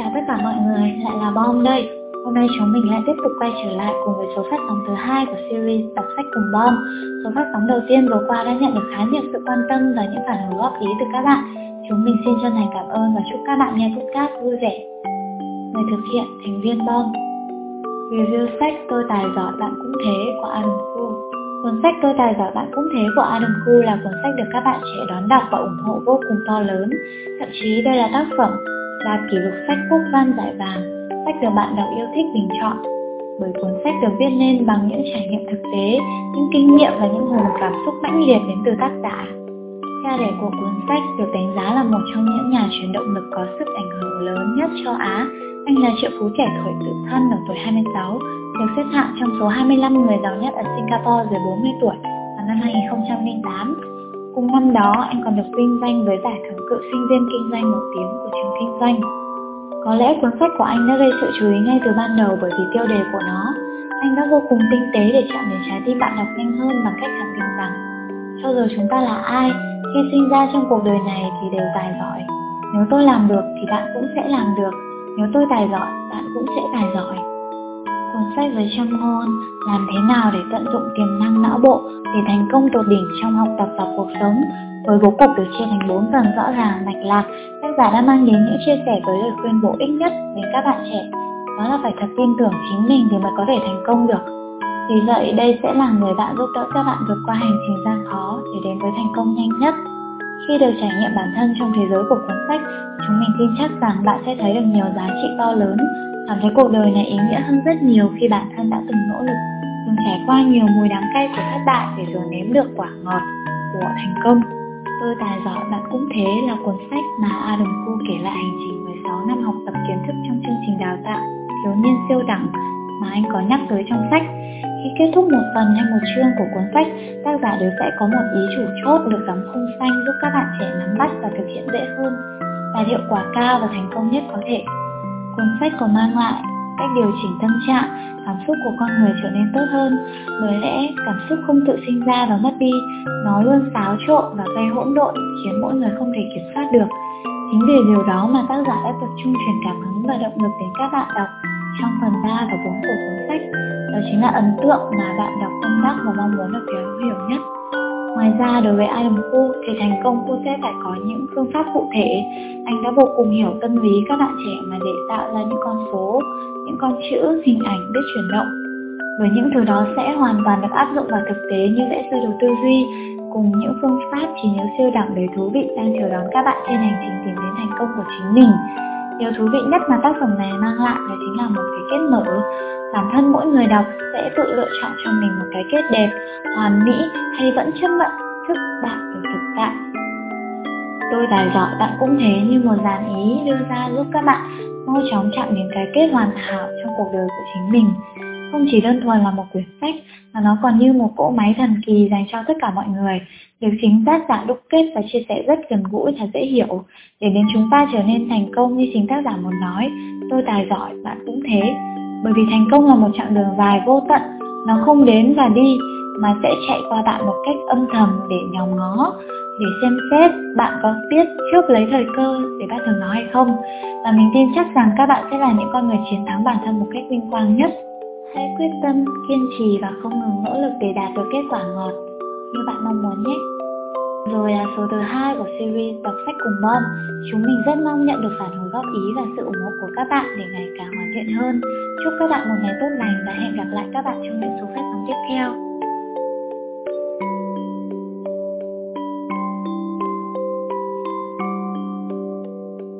chào tất cả mọi người, lại là Bom đây. Hôm nay chúng mình lại tiếp tục quay trở lại cùng với số phát sóng thứ hai của series đọc sách cùng Bom. Số phát sóng đầu tiên vừa qua đã nhận được khá nhiều sự quan tâm và những phản hồi góp ý từ các bạn. Chúng mình xin chân thành cảm ơn và chúc các bạn nghe podcast vui vẻ. Người thực hiện thành viên Bom. Review sách Tôi tài giỏi bạn cũng thế của Adam Khu. Cuốn sách Tôi tài giỏi bạn cũng thế của Adam Khu là cuốn sách được các bạn trẻ đón đọc và ủng hộ vô cùng to lớn. Thậm chí đây là tác phẩm đạt kỷ lục sách quốc văn giải vàng, sách được bạn đọc yêu thích bình chọn. Bởi cuốn sách được viết nên bằng những trải nghiệm thực tế, những kinh nghiệm và những hồn cảm xúc mãnh liệt đến từ tác giả. Cha đẻ của cuốn sách được đánh giá là một trong những nhà truyền động lực có sức ảnh hưởng lớn nhất châu Á. Anh là triệu phú trẻ tuổi tự thân ở tuổi 26, được xếp hạng trong số 25 người giàu nhất ở Singapore dưới 40 tuổi vào năm 2008. Cùng năm đó, anh còn được vinh danh với giải thưởng cựu sinh viên kinh doanh nổi tiếng của trường danh. Có lẽ cuốn sách của anh đã gây sự chú ý ngay từ ban đầu bởi vì tiêu đề của nó. Anh đã vô cùng tinh tế để chạm đến trái tim bạn đọc nhanh hơn bằng cách khẳng định rằng cho dù chúng ta là ai, khi sinh ra trong cuộc đời này thì đều tài giỏi. Nếu tôi làm được thì bạn cũng sẽ làm được. Nếu tôi tài giỏi, bạn cũng sẽ tài giỏi. Cuốn sách với châm ngôn làm thế nào để tận dụng tiềm năng não bộ để thành công tột đỉnh trong học tập và cuộc sống với bố cục được chia thành 4 phần rõ ràng, mạch lạc, tác giả đã mang đến những chia sẻ với lời khuyên bổ ích nhất đến các bạn trẻ. Đó là phải thật tin tưởng chính mình thì mới có thể thành công được. Vì vậy, đây sẽ là người bạn giúp đỡ các bạn vượt qua hành trình gian khó để đến với thành công nhanh nhất. Khi được trải nghiệm bản thân trong thế giới của cuốn sách, chúng mình tin chắc rằng bạn sẽ thấy được nhiều giá trị to lớn. Cảm thấy cuộc đời này ý nghĩa hơn rất nhiều khi bản thân đã từng nỗ lực, từng trải qua nhiều mùi đắng cay của thất bại để rồi nếm được quả ngọt của thành công. Tôi tài giỏi bạn cũng thế là cuốn sách mà Adam Khu kể lại hành trình 16 năm học tập kiến thức trong chương trình đào tạo thiếu niên siêu đẳng mà anh có nhắc tới trong sách. Khi kết thúc một phần hay một chương của cuốn sách, tác giả đều sẽ có một ý chủ chốt được gắn khung xanh giúp các bạn trẻ nắm bắt và thực hiện dễ hơn, đạt hiệu quả cao và thành công nhất có thể. Cuốn sách còn mang lại cách điều chỉnh tâm trạng, cảm xúc của con người trở nên tốt hơn. Bởi lẽ cảm xúc không tự sinh ra và mất đi, nó luôn xáo trộn và gây hỗn độn khiến mỗi người không thể kiểm soát được. Chính vì điều đó mà tác giả đã tập trung truyền cảm hứng và động lực đến các bạn đọc trong phần 3 và 4 của cuốn sách. Đó chính là ấn tượng mà bạn đọc tâm đắc và mong muốn được hiểu nhất. Ngoài ra đối với Adam Khu thì thành công cô sẽ phải có những phương pháp cụ thể. Anh đã vô cùng hiểu tâm lý các bạn trẻ mà để tạo ra những con số, những con chữ, hình ảnh biết chuyển động. Bởi những thứ đó sẽ hoàn toàn được áp dụng vào thực tế như vẽ sơ đồ tư duy cùng những phương pháp trí nhớ siêu đẳng đầy thú vị đang chờ đón các bạn trên hành trình tìm đến thành công của chính mình. Điều thú vị nhất mà tác phẩm này mang lại đó chính là một cái kết mở. Bản thân mỗi người đọc sẽ tự lựa chọn cho mình một cái kết đẹp, hoàn mỹ hay vẫn chấp nhận thức bạn của thực tại. Tôi tài giỏi bạn cũng thế như một dàn ý đưa ra giúp các bạn mau chóng chạm đến cái kết hoàn hảo trong cuộc đời của chính mình. Không chỉ đơn thuần là một quyển sách mà nó còn như một cỗ máy thần kỳ dành cho tất cả mọi người, được chính tác giả đúc kết và chia sẻ rất gần gũi và dễ hiểu, để đến chúng ta trở nên thành công như chính tác giả muốn nói, tôi tài giỏi, bạn cũng thế. Bởi vì thành công là một chặng đường dài vô tận, nó không đến và đi mà sẽ chạy qua bạn một cách âm thầm để nhòm ngó, để xem xét bạn có biết trước lấy thời cơ để bắt đầu nó hay không. Và mình tin chắc rằng các bạn sẽ là những con người chiến thắng bản thân một cách vinh quang nhất. Hãy quyết tâm, kiên trì và không ngừng nỗ lực để đạt được kết quả ngọt như bạn mong muốn nhé. Rồi là số thứ hai của series đọc sách cùng mom. Chúng mình rất mong nhận được phản hồi góp ý và sự ủng hộ của các bạn để ngày càng hoàn thiện hơn. Chúc các bạn một ngày tốt lành và hẹn gặp lại các bạn trong những số phát sóng tiếp theo.